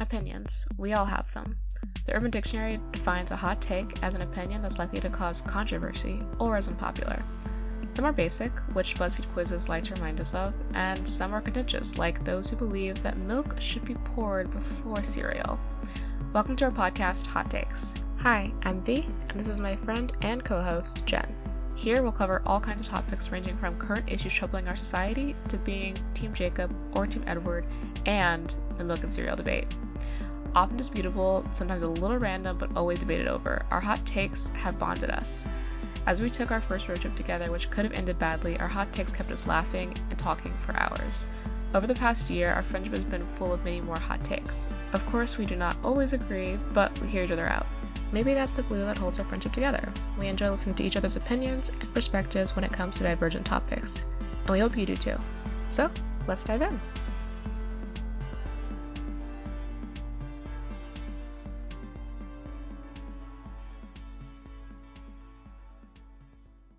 Opinions. We all have them. The Urban Dictionary defines a hot take as an opinion that's likely to cause controversy or is unpopular. Some are basic, which BuzzFeed quizzes like to remind us of, and some are contentious, like those who believe that milk should be poured before cereal. Welcome to our podcast, Hot Takes. Hi, I'm V, and this is my friend and co host, Jen. Here we'll cover all kinds of topics ranging from current issues troubling our society to being Team Jacob or Team Edward and the milk and cereal debate. Often disputable, sometimes a little random, but always debated over, our hot takes have bonded us. As we took our first road trip together, which could have ended badly, our hot takes kept us laughing and talking for hours. Over the past year, our friendship has been full of many more hot takes. Of course, we do not always agree, but we hear each other out. Maybe that's the glue that holds our friendship together. We enjoy listening to each other's opinions and perspectives when it comes to divergent topics, and we hope you do too. So, let's dive in.